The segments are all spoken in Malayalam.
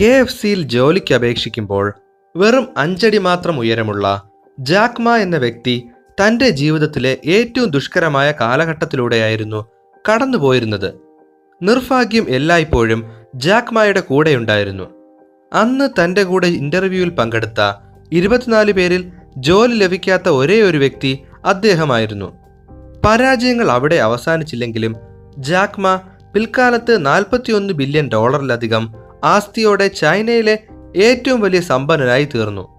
കെ എഫ് സിയിൽ ജോലിക്ക് അപേക്ഷിക്കുമ്പോൾ വെറും അഞ്ചടി മാത്രം ഉയരമുള്ള ജാക്മ എന്ന വ്യക്തി തന്റെ ജീവിതത്തിലെ ഏറ്റവും ദുഷ്കരമായ കാലഘട്ടത്തിലൂടെയായിരുന്നു കടന്നുപോയിരുന്നത്. നിർഭാഗ്യം എല്ലായ്പ്പോഴും ജാക്മായുടെ കൂടെയുണ്ടായിരുന്നു. അന്ന് തന്റെ കൂടെ ഇന്റർവ്യൂവിൽ പങ്കെടുത്ത ഇരുപത്തിനാല് പേരിൽ ജോലി ലഭിക്കാത്ത ഒരേ ഒരു വ്യക്തി അദ്ദേഹമായിരുന്നു. പരാജയങ്ങൾ അവിടെ അവസാനിച്ചില്ലെങ്കിലും ജാക്മ പിൽക്കാലത്ത് നാൽപ്പത്തിയൊന്ന് ബില്യൺ ഡോളറിലധികം ആസ്തിയോടെ ചൈനയിലെ ഏറ്റവും വലിയ സമ്പന്നനായി തീർന്നു.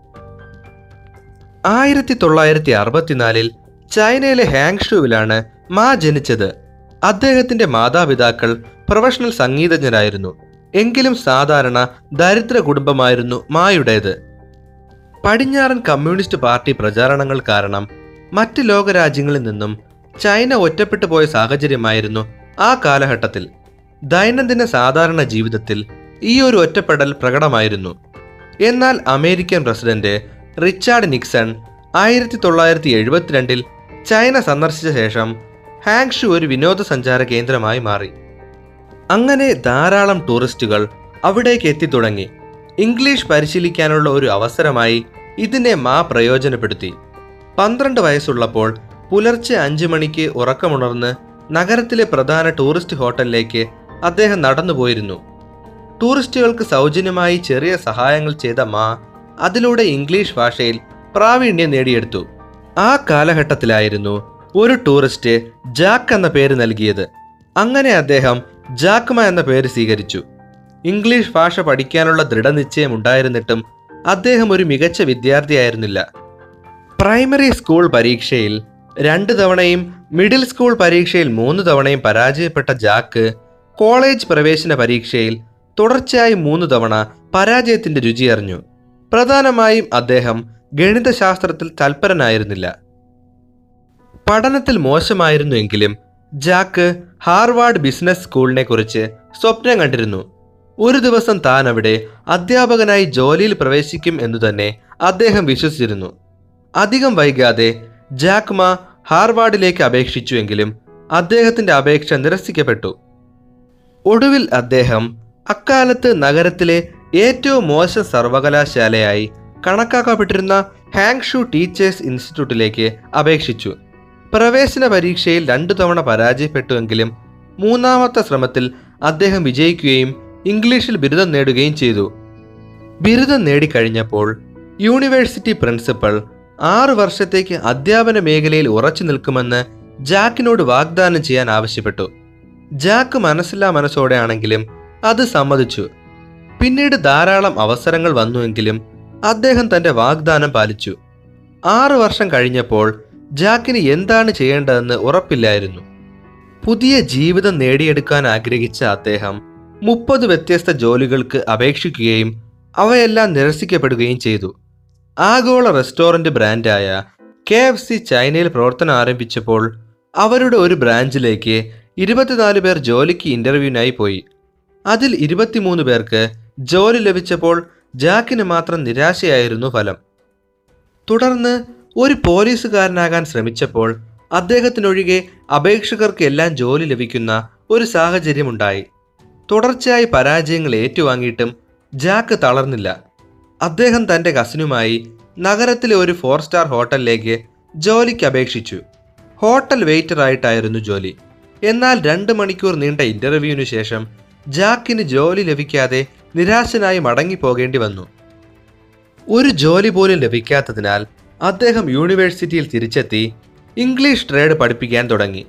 ആയിരത്തി തൊള്ളായിരത്തി അറുപത്തിനാലിൽ ചൈനയിലെ ഹാങ്ഷുവിലാണ് മാ ജനിച്ചത്. അദ്ദേഹത്തിന്റെ മാതാപിതാക്കൾ പ്രൊഫഷണൽ സംഗീതജ്ഞരായിരുന്നു. എങ്കിലും സാധാരണ ദരിദ്ര കുടുംബമായിരുന്നു മായുടേത്. പടിഞ്ഞാറൻ കമ്മ്യൂണിസ്റ്റ് പാർട്ടി പ്രചാരണങ്ങൾ കാരണം മറ്റ് ലോകരാജ്യങ്ങളിൽ നിന്നും ചൈന ഒറ്റപ്പെട്ടു പോയ സാഹചര്യമായിരുന്നു ആ കാലഘട്ടത്തിൽ. ദൈനംദിന സാധാരണ ജീവിതത്തിൽ ഈ ഒരു ഒറ്റപ്പെടൽ പ്രകടമായിരുന്നു. എന്നാൽ അമേരിക്കൻ പ്രസിഡന്റ് റിച്ചാർഡ് നിക്സൺ ആയിരത്തി തൊള്ളായിരത്തി എഴുപത്തിരണ്ടിൽ ചൈന സന്ദർശിച്ച ശേഷം ഹാങ്ഷു ഒരു വിനോദസഞ്ചാര കേന്ദ്രമായി മാറി. അങ്ങനെ ധാരാളം ടൂറിസ്റ്റുകൾ അവിടേക്ക് എത്തിത്തുടങ്ങി. ഇംഗ്ലീഷ് പരിശീലിക്കാനുള്ള ഒരു അവസരമായി ഇതിനെ മാ പ്രയോജനപ്പെടുത്തി. പന്ത്രണ്ട് വയസ്സുള്ളപ്പോൾ പുലർച്ചെ അഞ്ചു മണിക്ക് ഉറക്കമുണർന്ന് നഗരത്തിലെ പ്രധാന ടൂറിസ്റ്റ് ഹോട്ടലിലേക്ക് അദ്ദേഹം നടന്നുപോയിരുന്നു. ടൂറിസ്റ്റുകൾക്ക് സൗജന്യമായി ചെറിയ സഹായങ്ങൾ ചെയ്ത മാ അതിലൂടെ ഇംഗ്ലീഷ് ഭാഷയിൽ പ്രാവീണ്യം നേടിയെടുത്തു. ആ കാലഘട്ടത്തിലായിരുന്നു ഒരു ടൂറിസ്റ്റ് ജാക്ക് എന്ന പേര് നൽകിയത്. അങ്ങനെ അദ്ദേഹം ജാക്മ എന്ന പേര് സ്വീകരിച്ചു. ഇംഗ്ലീഷ് ഭാഷ പഠിക്കാനുള്ള ദൃഢനിശ്ചയം ഉണ്ടായിരുന്നിട്ടും അദ്ദേഹം ഒരു മികച്ച വിദ്യാർത്ഥിയായിരുന്നില്ല. പ്രൈമറി സ്കൂൾ പരീക്ഷയിൽ രണ്ട് തവണയും മിഡിൽ സ്കൂൾ പരീക്ഷയിൽ മൂന്ന് തവണയും പരാജയപ്പെട്ട ജാക്ക് കോളേജ് പ്രവേശന പരീക്ഷയിൽ തുടർച്ചയായി മൂന്ന് തവണ പരാജയത്തിന്റെ രുചി അറിഞ്ഞു. പ്രധാനമായും അദ്ദേഹം ഗണിതശാസ്ത്രത്തിൽ തൽപരനായിരുന്നില്ല. പഠനത്തിൽ മോശമായിരുന്നു എങ്കിലും ജാക്ക് ഹാർവാർഡ് ബിസിനസ് സ്കൂളിനെ കുറിച്ച് സ്വപ്നം കണ്ടിരുന്നു. ഒരു ദിവസം താൻ അവിടെ അധ്യാപകനായി ജോലിയിൽ പ്രവേശിക്കും എന്നു തന്നെ അദ്ദേഹം വിശ്വസിച്ചിരുന്നു. അധികം വൈകാതെ ജാക്മ ഹാർവാർഡിലേക്ക് അപേക്ഷിച്ചുവെങ്കിലും അദ്ദേഹത്തിന്റെ അപേക്ഷ നിരസിക്കപ്പെട്ടു. ഒടുവിൽ അദ്ദേഹം അക്കാലത്ത് നഗരത്തിലെ ഏറ്റവും മോശം സർവകലാശാലയായി കണക്കാക്കപ്പെട്ടിരുന്ന ഹാങ്ഷു ടീച്ചേഴ്സ് ഇൻസ്റ്റിറ്റ്യൂട്ടിലേക്ക് അപേക്ഷിച്ചു. പ്രവേശന പരീക്ഷയിൽ രണ്ടു തവണ പരാജയപ്പെട്ടുവെങ്കിലും മൂന്നാമത്തെ ശ്രമത്തിൽ അദ്ദേഹം വിജയിക്കുകയും ഇംഗ്ലീഷിൽ ബിരുദം നേടുകയും ചെയ്തു. ബിരുദം നേടിക്കഴിഞ്ഞപ്പോൾ യൂണിവേഴ്സിറ്റി പ്രിൻസിപ്പൽ ആറു വർഷത്തേക്ക് അധ്യാപന മേഖലയിൽ ഉറച്ചു നിൽക്കുമെന്ന് ജാക്കിനോട് വാഗ്ദാനം ചെയ്യാൻ ആവശ്യപ്പെട്ടു. ജാക്ക് മനസ്സില്ലാ മനസ്സോടെയാണെങ്കിലും അത് സമ്മതിച്ചു. പിന്നീട് ധാരാളം അവസരങ്ങൾ വന്നുവെങ്കിലും അദ്ദേഹം തന്റെ വാഗ്ദാനം പാലിച്ചു. ആറു വർഷം കഴിഞ്ഞപ്പോൾ ജാക്കിന് എന്താണ് ചെയ്യേണ്ടതെന്ന് ഉറപ്പില്ലായിരുന്നു. പുതിയ ജീവിതം നേടിയെടുക്കാൻ ആഗ്രഹിച്ച അദ്ദേഹം മുപ്പത് വ്യത്യസ്ത ജോലികൾക്ക് അപേക്ഷിക്കുകയും അവയെല്ലാം നിരസിക്കപ്പെടുകയും ചെയ്തു. ആഗോള റെസ്റ്റോറന്റ് ബ്രാൻഡായ കെ എഫ് സി ചൈനയിൽ പ്രവർത്തനം ആരംഭിച്ചപ്പോൾ അവരുടെ ഒരു ബ്രാഞ്ചിലേക്ക് ഇരുപത്തിനാല് പേർ ജോലിക്ക് ഇന്റർവ്യൂവിനായി പോയി. അതിൽ ഇരുപത്തിമൂന്ന് പേർക്ക് ജോലി ലഭിച്ചപ്പോൾ ജാക്കിന് മാത്രം നിരാശയായിരുന്നു ഫലം. തുടർന്ന് ഒരു പോലീസുകാരനാകാൻ ശ്രമിച്ചപ്പോൾ അദ്ദേഹത്തിനൊഴികെ അപേക്ഷകർക്ക് എല്ലാം ജോലി ലഭിക്കുന്ന ഒരു സാഹചര്യമുണ്ടായി. തുടർച്ചയായി പരാജയങ്ങൾ ഏറ്റുവാങ്ങിയിട്ടും ജാക്ക് തളർന്നില്ല. അദ്ദേഹം തന്റെ കസിനുമായി നഗരത്തിലെ ഒരു ഫോർ സ്റ്റാർ ഹോട്ടലിലേക്ക് ജോലിക്ക് അപേക്ഷിച്ചു. ഹോട്ടൽ വെയിറ്ററായിട്ടായിരുന്നു ജോലി. എന്നാൽ രണ്ട് മണിക്കൂർ നീണ്ട ഇന്റർവ്യൂവിനു ശേഷം ജാക്കിന് ജോലി ലഭിക്കാതെ നിരാശനായി മടങ്ങിപ്പോകേണ്ടി വന്നു. ഒരു ജോലി പോലും ലഭിക്കാത്തതിനാൽ അദ്ദേഹം യൂണിവേഴ്സിറ്റിയിൽ തിരിച്ചെത്തി ഇംഗ്ലീഷ് ട്രേഡ് പഠിപ്പിക്കാൻ തുടങ്ങി.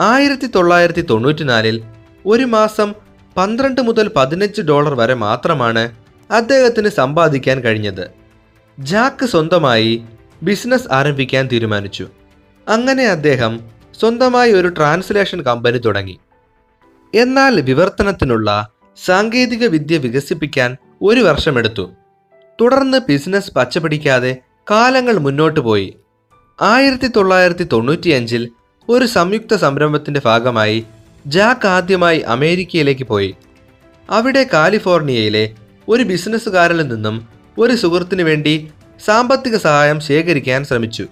ആയിരത്തി തൊള്ളായിരത്തി തൊണ്ണൂറ്റിനാലിൽ ഒരു മാസം പന്ത്രണ്ട് മുതൽ പതിനഞ്ച് ഡോളർ വരെ മാത്രമാണ് അദ്ദേഹത്തിന് സമ്പാദിക്കാൻ കഴിഞ്ഞത്. ജാക്ക് സ്വന്തമായി ബിസിനസ് ആരംഭിക്കാൻ തീരുമാനിച്ചു. അങ്ങനെ അദ്ദേഹം സ്വന്തമായി ഒരു ട്രാൻസ്ലേഷൻ കമ്പനി തുടങ്ങി. എന്നാൽ വിവർത്തനത്തിനുള്ള സാങ്കേതിക വിദ്യ വികസിപ്പിക്കാൻ ഒരു വർഷമെടുത്തു. തുടർന്ന് ബിസിനസ് പച്ചപിടിക്കാതെ കാലങ്ങൾ മുന്നോട്ടു പോയി. ആയിരത്തി തൊള്ളായിരത്തി തൊണ്ണൂറ്റിയഞ്ചിൽ ഒരു സംയുക്ത സംരംഭത്തിന്റെ ഭാഗമായി ജാക്ക് ആദ്യമായി അമേരിക്കയിലേക്ക് പോയി. അവിടെ കാലിഫോർണിയയിലെ ഒരു ബിസിനസ്സുകാരിൽ നിന്നും ഒരു സുഹൃത്തിനു വേണ്ടി സാമ്പത്തിക സഹായം ശേഖരിക്കാൻ ശ്രമിച്ചു.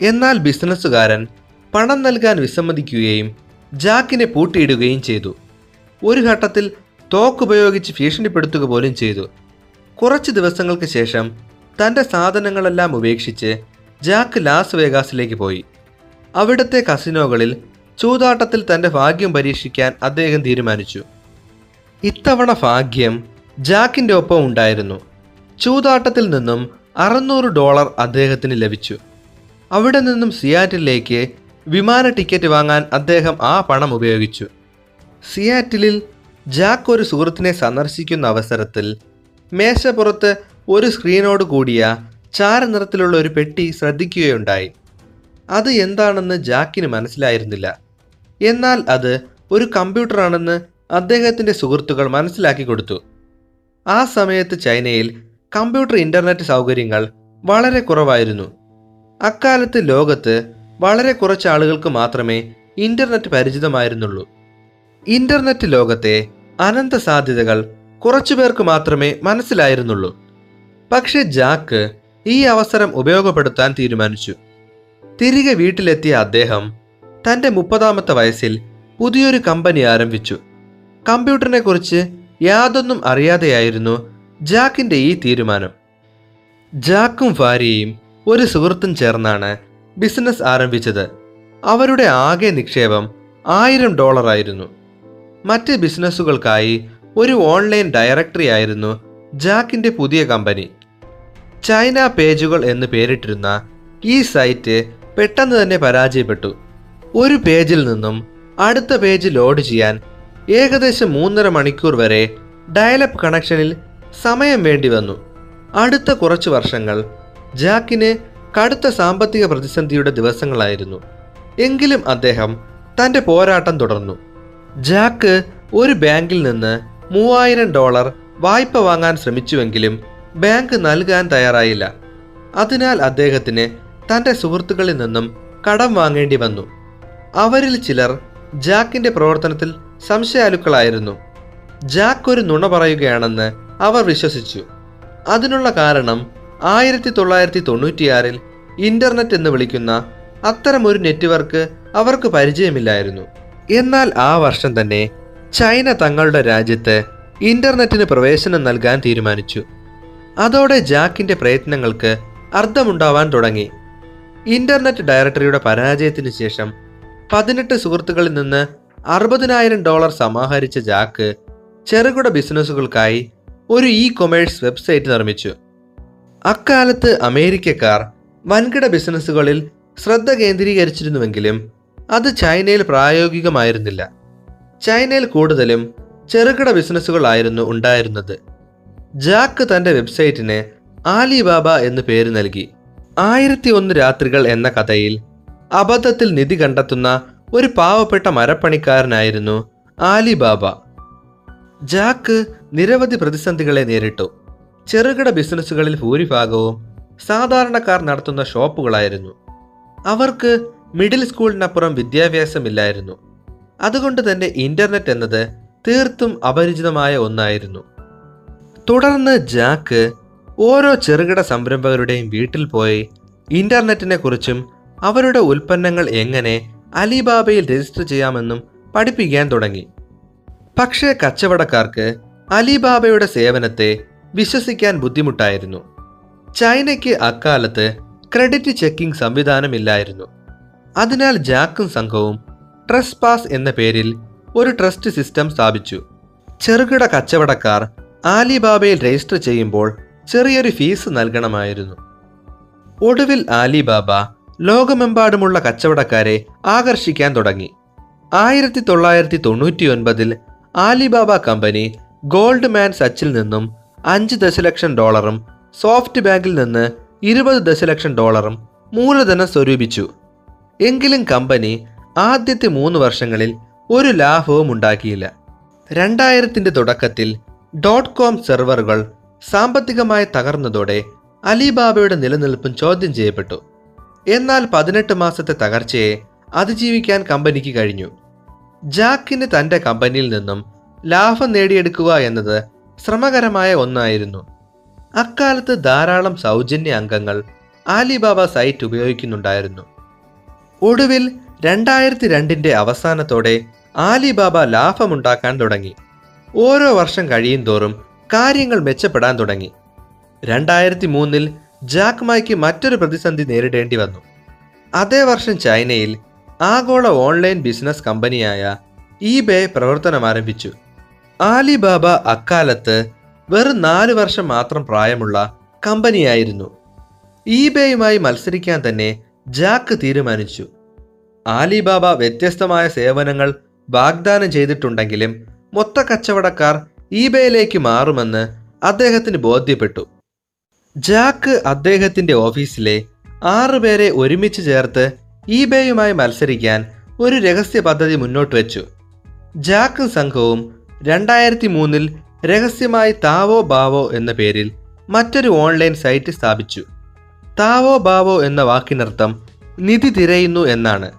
എന്നാൽ ബിസിനസ്സുകാരൻ പണം നൽകാൻ വിസമ്മതിക്കുകയും ജാക്കിനെ പൂട്ടിയിടുകയും ചെയ്തു. ഒരു ഘട്ടത്തിൽ തോക്കുപയോഗിച്ച് ഭീഷണിപ്പെടുത്തുക പോലും ചെയ്തു. കുറച്ച് ദിവസങ്ങൾക്ക് ശേഷം തന്റെ സാധനങ്ങളെല്ലാം ഉപേക്ഷിച്ച് ജാക്ക് ലാസ് വേഗാസിലേക്ക് പോയി. അവിടുത്തെ കസിനോകളിൽ ചൂതാട്ടത്തിൽ തന്റെ ഭാഗ്യം പരീക്ഷിക്കാൻ അദ്ദേഹം തീരുമാനിച്ചു. ഇത്തവണ ഭാഗ്യം ജാക്കിന്റെ ഒപ്പം ഉണ്ടായിരുന്നു. ചൂതാട്ടത്തിൽ നിന്നും അറുന്നൂറ് ഡോളർ അദ്ദേഹത്തിന് ലഭിച്ചു. അവിടെ നിന്നും സിയാറ്റിലേക്ക് വിമാന ടിക്കറ്റ് വാങ്ങാൻ അദ്ദേഹം ആ പണം ഉപയോഗിച്ചു. സിയാറ്റിലിൽ ജാക്ക് ഒരു സുഹൃത്തിനെ സന്ദർശിക്കുന്ന അവസരത്തിൽ മേശപ്പുറത്ത് ഒരു സ്ക്രീനോട് കൂടിയ ചാരനിറത്തിലുള്ള ഒരു പെട്ടി ശ്രദ്ധിക്കുകയുണ്ടായി. അത് എന്താണെന്ന് ജാക്കിന് മനസ്സിലായിരുന്നില്ല. എന്നാൽ അത് ഒരു കമ്പ്യൂട്ടറാണെന്ന് അദ്ദേഹത്തിന്റെ സുഹൃത്തുക്കൾ മനസ്സിലാക്കി കൊടുത്തു. ആ സമയത്ത് ചൈനയിൽ കമ്പ്യൂട്ടർ ഇന്റർനെറ്റ് സൗകര്യങ്ങൾ വളരെ കുറവായിരുന്നു. അക്കാലത്ത് ലോകത്ത് വളരെ കുറച്ച് ആളുകൾക്ക് മാത്രമേ ഇന്റർനെറ്റ് പരിചിതമായിരുന്നുള്ളൂ. ഇന്റർനെറ്റ് ലോകത്തെ അനന്ത സാധ്യതകൾ കുറച്ചു പേർക്ക് മാത്രമേ മനസ്സിലായിരുന്നുള്ളൂ. പക്ഷെ ജാക്ക് ഈ അവസരം ഉപയോഗപ്പെടുത്താൻ തീരുമാനിച്ചു. തിരികെ വീട്ടിലെത്തിയ അദ്ദേഹം തന്റെ മുപ്പതാമത്തെ വയസ്സിൽ പുതിയൊരു കമ്പനി ആരംഭിച്ചു. കമ്പ്യൂട്ടറിനെ കുറിച്ച് യാതൊന്നും അറിയാതെയായിരുന്നു ജാക്കിന്റെ ഈ തീരുമാനം. ജാക്കും ഭാര്യയും ഒരു സുഹൃത്തും ചേർന്നാണ് ബിസിനസ് ആരംഭിച്ചത് അവരുടെ ആകെ നിക്ഷേപം ആയിരം ഡോളറായിരുന്നു മറ്റ് ബിസിനസ്സുകൾക്കായി ഒരു ഓൺലൈൻ ഡയറക്ടറി ആയിരുന്നു ജാക്കിന്റെ പുതിയ കമ്പനി. ചൈന പേജുകൾ എന്ന് പേരിട്ടിരുന്ന ഈ സൈറ്റ് പെട്ടെന്ന് തന്നെ പരാജയപ്പെട്ടു. ഒരു പേജിൽ നിന്നും അടുത്ത പേജ് ലോഡ് ചെയ്യാൻ ഏകദേശം മൂന്നര മണിക്കൂർ വരെ ഡയലപ്പ് കണക്ഷനിൽ സമയം വേണ്ടി വന്നു. അടുത്ത കുറച്ച് വർഷങ്ങൾ ജാക്കിന് കടുത്ത സാമ്പത്തിക പ്രതിസന്ധിയുടെ ദിവസങ്ങളായിരുന്നു. എങ്കിലും അദ്ദേഹം തന്റെ പോരാട്ടം തുടർന്നു. ജാക്ക് ഒരു ബാങ്കിൽ നിന്ന് മൂവായിരം ഡോളർ വായ്പ വാങ്ങാൻ ശ്രമിച്ചുവെങ്കിലും ബാങ്ക് നൽകാൻ തയ്യാറായില്ല. അതിനാൽ അദ്ദേഹത്തിന് തന്റെ സുഹൃത്തുക്കളിൽ നിന്നും കടം വാങ്ങേണ്ടി വന്നു. അവരിൽ ചിലർ ജാക്കിന്റെ പ്രവർത്തനത്തിൽ സംശയാലുക്കളായിരുന്നു. ജാക്ക് ഒരു നുണ പറയുകയാണെന്ന് അവർ വിശ്വസിച്ചു. അതിനുള്ള കാരണം ആയിരത്തി തൊള്ളായിരത്തി തൊണ്ണൂറ്റിയാറിൽ ഇന്റർനെറ്റ് എന്ന് വിളിക്കുന്ന അത്തരമൊരു നെറ്റ്വർക്ക് അവർക്ക് പരിചയമില്ലായിരുന്നു. എന്നാൽ ആ വർഷം തന്നെ ചൈന തങ്ങളുടെ രാജ്യത്ത് ഇന്റർനെറ്റിന് പ്രവേശനം നൽകാൻ തീരുമാനിച്ചു. അതോടെ ജാക്കിന്റെ പ്രയത്നങ്ങൾക്ക് അർത്ഥമുണ്ടാവാൻ തുടങ്ങി. ഇന്റർനെറ്റ് ഡയറക്ടറിയുടെ പരാജയത്തിന് ശേഷം പതിനെട്ട് സുഹൃത്തുക്കളിൽ നിന്ന് അറുപതിനായിരം ഡോളർ സമാഹരിച്ച ജാക്ക് ചെറുകിട ബിസിനസ്സുകൾക്കായി ഒരു ഇ കൊമേഴ്സ് വെബ്സൈറ്റ് നിർമ്മിച്ചു. അക്കാലത്ത് അമേരിക്കക്കാർ വൻകിട ബിസിനസ്സുകളിൽ ശ്രദ്ധ കേന്ദ്രീകരിച്ചിരുന്നുവെങ്കിലും അത് ചൈനയിൽ പ്രായോഗികമായിരുന്നില്ല. ചൈനയിൽ കൂടുതലും ചെറുകിട ബിസിനസ്സുകളായിരുന്നു ഉണ്ടായിരുന്നത്. ജാക്ക് തന്റെ വെബ്സൈറ്റിന് ആലിബാബ എന്ന് പേര് നൽകി. ആയിരത്തി ഒന്ന് രാത്രികൾ എന്ന കഥയിൽ അബദ്ധത്തിൽ നിധി കണ്ടെത്തുന്ന ഒരു പാവപ്പെട്ട മരപ്പണിക്കാരനായിരുന്നു ആലിബാബ. ജാക്ക് നിരവധി പ്രതിസന്ധികളെ നേരിട്ടു. ചെറുകിട ബിസിനസ്സുകളിൽ ഭൂരിഭാഗവും സാധാരണക്കാർ നടത്തുന്ന ഷോപ്പുകളായിരുന്നു. അവർക്ക് മിഡിൽ സ്കൂളിനപ്പുറം വിദ്യാഭ്യാസമില്ലായിരുന്നു. അതുകൊണ്ട് തന്നെ ഇന്റർനെറ്റ് എന്നത് തീർത്തും അപരിചിതമായ ഒന്നായിരുന്നു. തുടർന്ന് ജാക്ക് ഓരോ ചെറുകിട സംരംഭകരുടെയും വീട്ടിൽ പോയി ഇന്റർനെറ്റിനെ കുറിച്ചും അവരുടെ ഉൽപ്പന്നങ്ങൾ എങ്ങനെ അലിബാബയിൽ രജിസ്റ്റർ ചെയ്യാമെന്നും പഠിപ്പിക്കാൻ തുടങ്ങി. പക്ഷേ കച്ചവടക്കാർക്ക് അലിബാബയുടെ സേവനത്തെ വിശ്വസിക്കാൻ ബുദ്ധിമുട്ടായിരുന്നു. ചൈനയ്ക്ക് അക്കാലത്ത് ക്രെഡിറ്റ് ചെക്കിംഗ് സംവിധാനമില്ലായിരുന്നു. അതിനാൽ ജാക്കും സംഘവും ട്രസ്റ്റ് പാസ് എന്ന പേരിൽ ഒരു ട്രസ്റ്റ് സിസ്റ്റം സ്ഥാപിച്ചു. ചെറുകിട കച്ചവടക്കാർ ആലിബാബയിൽ രജിസ്റ്റർ ചെയ്യുമ്പോൾ ചെറിയൊരു ഫീസ് നൽകണമായിരുന്നു. ഒടുവിൽ ആലിബാബ ലോകമെമ്പാടുമുള്ള കച്ചവടക്കാരെ ആകർഷിക്കാൻ തുടങ്ങി. ആയിരത്തി തൊള്ളായിരത്തി തൊണ്ണൂറ്റി ഒൻപതിൽ ആലിബാബ കമ്പനി ഗോൾഡ് മാൻ സച്ചിൽ നിന്നും അഞ്ച് ദശലക്ഷം ഡോളറും സോഫ്റ്റ് ബാങ്കിൽ നിന്ന് ഇരുപത് ദശലക്ഷം ഡോളറും മൂലധനം സ്വരൂപിച്ചു. എങ്കിലും കമ്പനി ആദ്യത്തെ മൂന്ന് വർഷങ്ങളിൽ ഒരു ലാഭവും ഉണ്ടാക്കിയില്ല. രണ്ടായിരത്തിന്റെ തുടക്കത്തിൽ ഡോട്ട് കോം സെർവറുകൾ സാമ്പത്തികമായി തകർന്നതോടെ അലിബാബയുടെ നിലനിൽപ്പും ചോദ്യം ചെയ്യപ്പെട്ടു. എന്നാൽ പതിനെട്ട് മാസത്തെ തകർച്ചയെ അതിജീവിക്കാൻ കമ്പനിക്ക് കഴിഞ്ഞു. ജാക്കിന് തന്റെ കമ്പനിയിൽ നിന്നും ലാഭം നേടിയെടുക്കുക എന്നത് ശ്രമകരമായ ഒന്നായിരുന്നു. അക്കാലത്ത് ധാരാളം സൗജന്യ അംഗങ്ങൾ ആലിബാബ സൈറ്റ് ഉപയോഗിക്കുന്നുണ്ടായിരുന്നു. ഒടുവിൽ രണ്ടായിരത്തി രണ്ടിന്റെ അവസാനത്തോടെ ആലിബാബ ലാഭമുണ്ടാക്കാൻ തുടങ്ങി. ഓരോ വർഷം കഴിയും തോറും കാര്യങ്ങൾ മെച്ചപ്പെടാൻ തുടങ്ങി. രണ്ടായിരത്തി മൂന്നിൽ ജാക്മായ്ക്ക് മറ്റൊരു പ്രതിസന്ധി നേരിടേണ്ടി വന്നു. അതേ വർഷം ചൈനയിൽ ആഗോള ഓൺലൈൻ ബിസിനസ് കമ്പനിയായ ഈബേ പ്രവർത്തനം ആരംഭിച്ചു ആലിബാബ അക്കാലത്ത് വെറും നാല് വർഷം മാത്രം പ്രായമുള്ള കമ്പനിയായിരുന്നു. ഇബേയുമായി മത്സരിക്കാൻ തന്നെ ജാക്ക് തീരുമാനിച്ചു. ആലിബാബ വ്യത്യസ്തമായ സേവനങ്ങൾ വാഗ്ദാനം ചെയ്തിട്ടുണ്ടെങ്കിലും മൊത്ത കച്ചവടക്കാർ ഇബേയിലേക്ക് മാറുമെന്ന് അദ്ദേഹത്തിന് ബോധ്യപ്പെട്ടു. ജാക്ക് അദ്ദേഹത്തിന്റെ ഓഫീസിലെ ആറുപേരെ ഒരുമിച്ച് ചേർത്ത് ഇബേയുമായി മത്സരിക്കാൻ ഒരു രഹസ്യ പദ്ധതി മുന്നോട്ട് വെച്ചു. ജാക്കും സംഘവും രണ്ടായിരത്തി മൂന്നിൽ രഹസ്യമായി താവോ ബാവോ എന്ന പേരിൽ മറ്റൊരു ഓൺലൈൻ സൈറ്റ് സ്ഥാപിച്ചു. താവോ ബാവോ എന്ന വാക്കിനർത്ഥം നിധി തിരയുന്നു എന്നാണ്.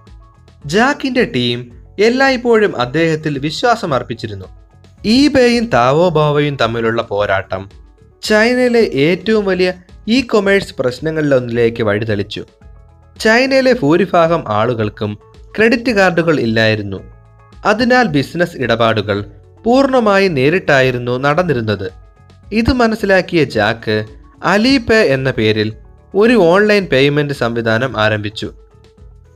ജാക്കിന്റെ ടീം എല്ലായ്പ്പോഴും അദ്ദേഹത്തിൽ വിശ്വാസം അർപ്പിച്ചിരുന്നു ഈബേയും താവോ ബാവോയും തമ്മിലുള്ള പോരാട്ടം ചൈനയിലെ ഏറ്റവും വലിയ ഇ കൊമേഴ്സ് പ്രശ്നങ്ങളിലൊന്നിലേക്ക് വഴിതെളിച്ചു. ചൈനയിലെ ഭൂരിഭാഗം ആളുകൾക്കും ക്രെഡിറ്റ് കാർഡുകൾ ഇല്ലായിരുന്നു. അതിനാൽ ബിസിനസ് ഇടപാടുകൾ പൂർണമായി നേരിട്ടായിരുന്നു നടന്നിരുന്നത്. ഇത് മനസ്സിലാക്കിയ ജാക്ക് അലിപേ എന്ന പേരിൽ ഒരു ഓൺലൈൻ പേയ്മെന്റ് സംവിധാനം ആരംഭിച്ചു.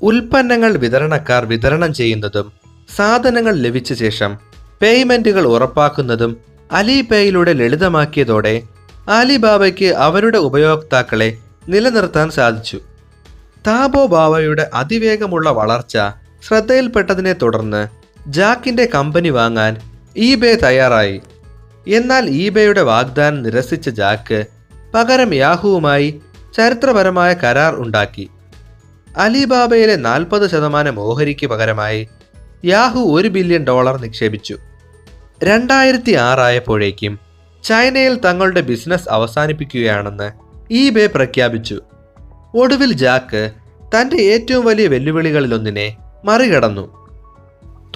ഉൽപ്പന്നങ്ങൾ വിതരണക്കാർ വിതരണം ചെയ്യുന്നതും സാധനങ്ങൾ ലഭിച്ച ശേഷം പേയ്മെന്റുകൾ ഉറപ്പാക്കുന്നതും അലിപേയിലൂടെ ലളിതമാക്കിയതോടെ അലിബാബയ്ക്ക് അവരുടെ ഉപയോക്താക്കളെ നിലനിർത്താൻ സാധിച്ചു. താബോ ബാബയുടെ അതിവേഗമുള്ള വളർച്ച ശ്രദ്ധയിൽപ്പെട്ടതിനെ തുടർന്ന് ജാക്കിന്റെ കമ്പനി വാങ്ങാൻ ഈബേ തയ്യാറായി. എന്നാൽ ഈബേയുടെ വാഗ്ദാനം നിരസിച്ച ജാക്ക് പകരം യാഹുവുമായി ചരിത്രപരമായ കരാർ ഉണ്ടാക്കി. അലിബാബയിലെ നാൽപ്പത് ശതമാനം ഓഹരിക്ക് പകരമായി യാഹു ഒരു ബില്യൺ ഡോളർ നിക്ഷേപിച്ചു. രണ്ടായിരത്തി ആറായപ്പോഴേക്കും ചൈനയിൽ തങ്ങളുടെ ബിസിനസ് അവസാനിപ്പിക്കുകയാണെന്ന് ഈബേ പ്രഖ്യാപിച്ചു. ഒടുവിൽ ജാക്ക് തന്റെ ഏറ്റവും വലിയ വെല്ലുവിളികളിലൊന്നിനെ മറികടന്നു.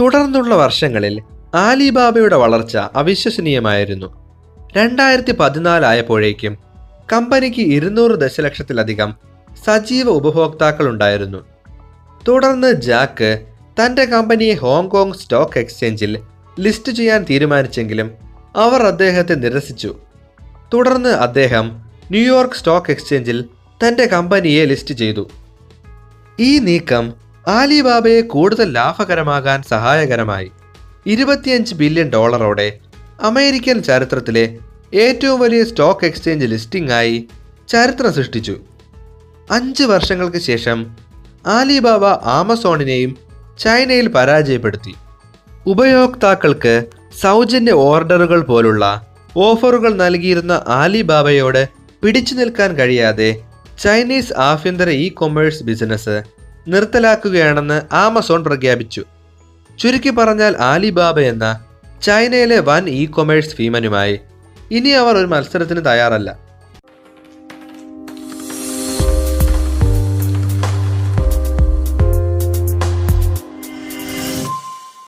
തുടർന്നുള്ള വർഷങ്ങളിൽ ആലിബാബയുടെ വളർച്ച അവിശ്വസനീയമായിരുന്നു. രണ്ടായിരത്തി പതിനാലായപ്പോഴേക്കും കമ്പനിക്ക് ഇരുന്നൂറ് ദശലക്ഷത്തിലധികം സജീവ ഉപഭോക്താക്കൾ ഉണ്ടായിരുന്നു തുടർന്ന് ജാക്ക് തന്റെ കമ്പനിയെ ഹോങ്കോങ് സ്റ്റോക്ക് എക്സ്ചേഞ്ചിൽ ലിസ്റ്റ് ചെയ്യാൻ തീരുമാനിച്ചെങ്കിലും അവർ അദ്ദേഹത്തെ നിരസിച്ചു. തുടർന്ന് അദ്ദേഹം ന്യൂയോർക്ക് സ്റ്റോക്ക് എക്സ്ചേഞ്ചിൽ തന്റെ കമ്പനിയെ ലിസ്റ്റ് ചെയ്തു. ഈ നീക്കം ആലിബാബയെ കൂടുതൽ ലാഭകരമാകാൻ സഹായകരമായി. ഇരുപത്തിയഞ്ച് ബില്യൺ ഡോളറോടെ അമേരിക്കൻ ചരിത്രത്തിലെ ഏറ്റവും വലിയ സ്റ്റോക്ക് എക്സ്ചേഞ്ച് ലിസ്റ്റിംഗ് ആയി ചരിത്രം സൃഷ്ടിച്ചു. അഞ്ച് വർഷങ്ങൾക്ക് ശേഷം ആലിബാബ ആമസോണിനെയും ചൈനയിൽ പരാജയപ്പെടുത്തി. ഉപയോക്താക്കൾക്ക് സൗജന്യ ഓർഡറുകൾ പോലുള്ള ഓഫറുകൾ നൽകിയിരുന്ന ആലിബാബയോട് പിടിച്ചു നിൽക്കാൻ കഴിയാതെ ചൈനീസ് ആഭ്യന്തര ഇ കൊമേഴ്സ് ബിസിനസ് നിർത്തലാക്കുകയാണെന്ന് ആമസോൺ പ്രഖ്യാപിച്ചു. ചുരുക്കി പറഞ്ഞാൽ ആലിബാബ എന്ന ചൈനയിലെ വൻ ഇ കൊമേഴ്സ് ഭീമനുമായി. ഇനി അവർ ഒരു മത്സരത്തിന് തയ്യാറല്ല.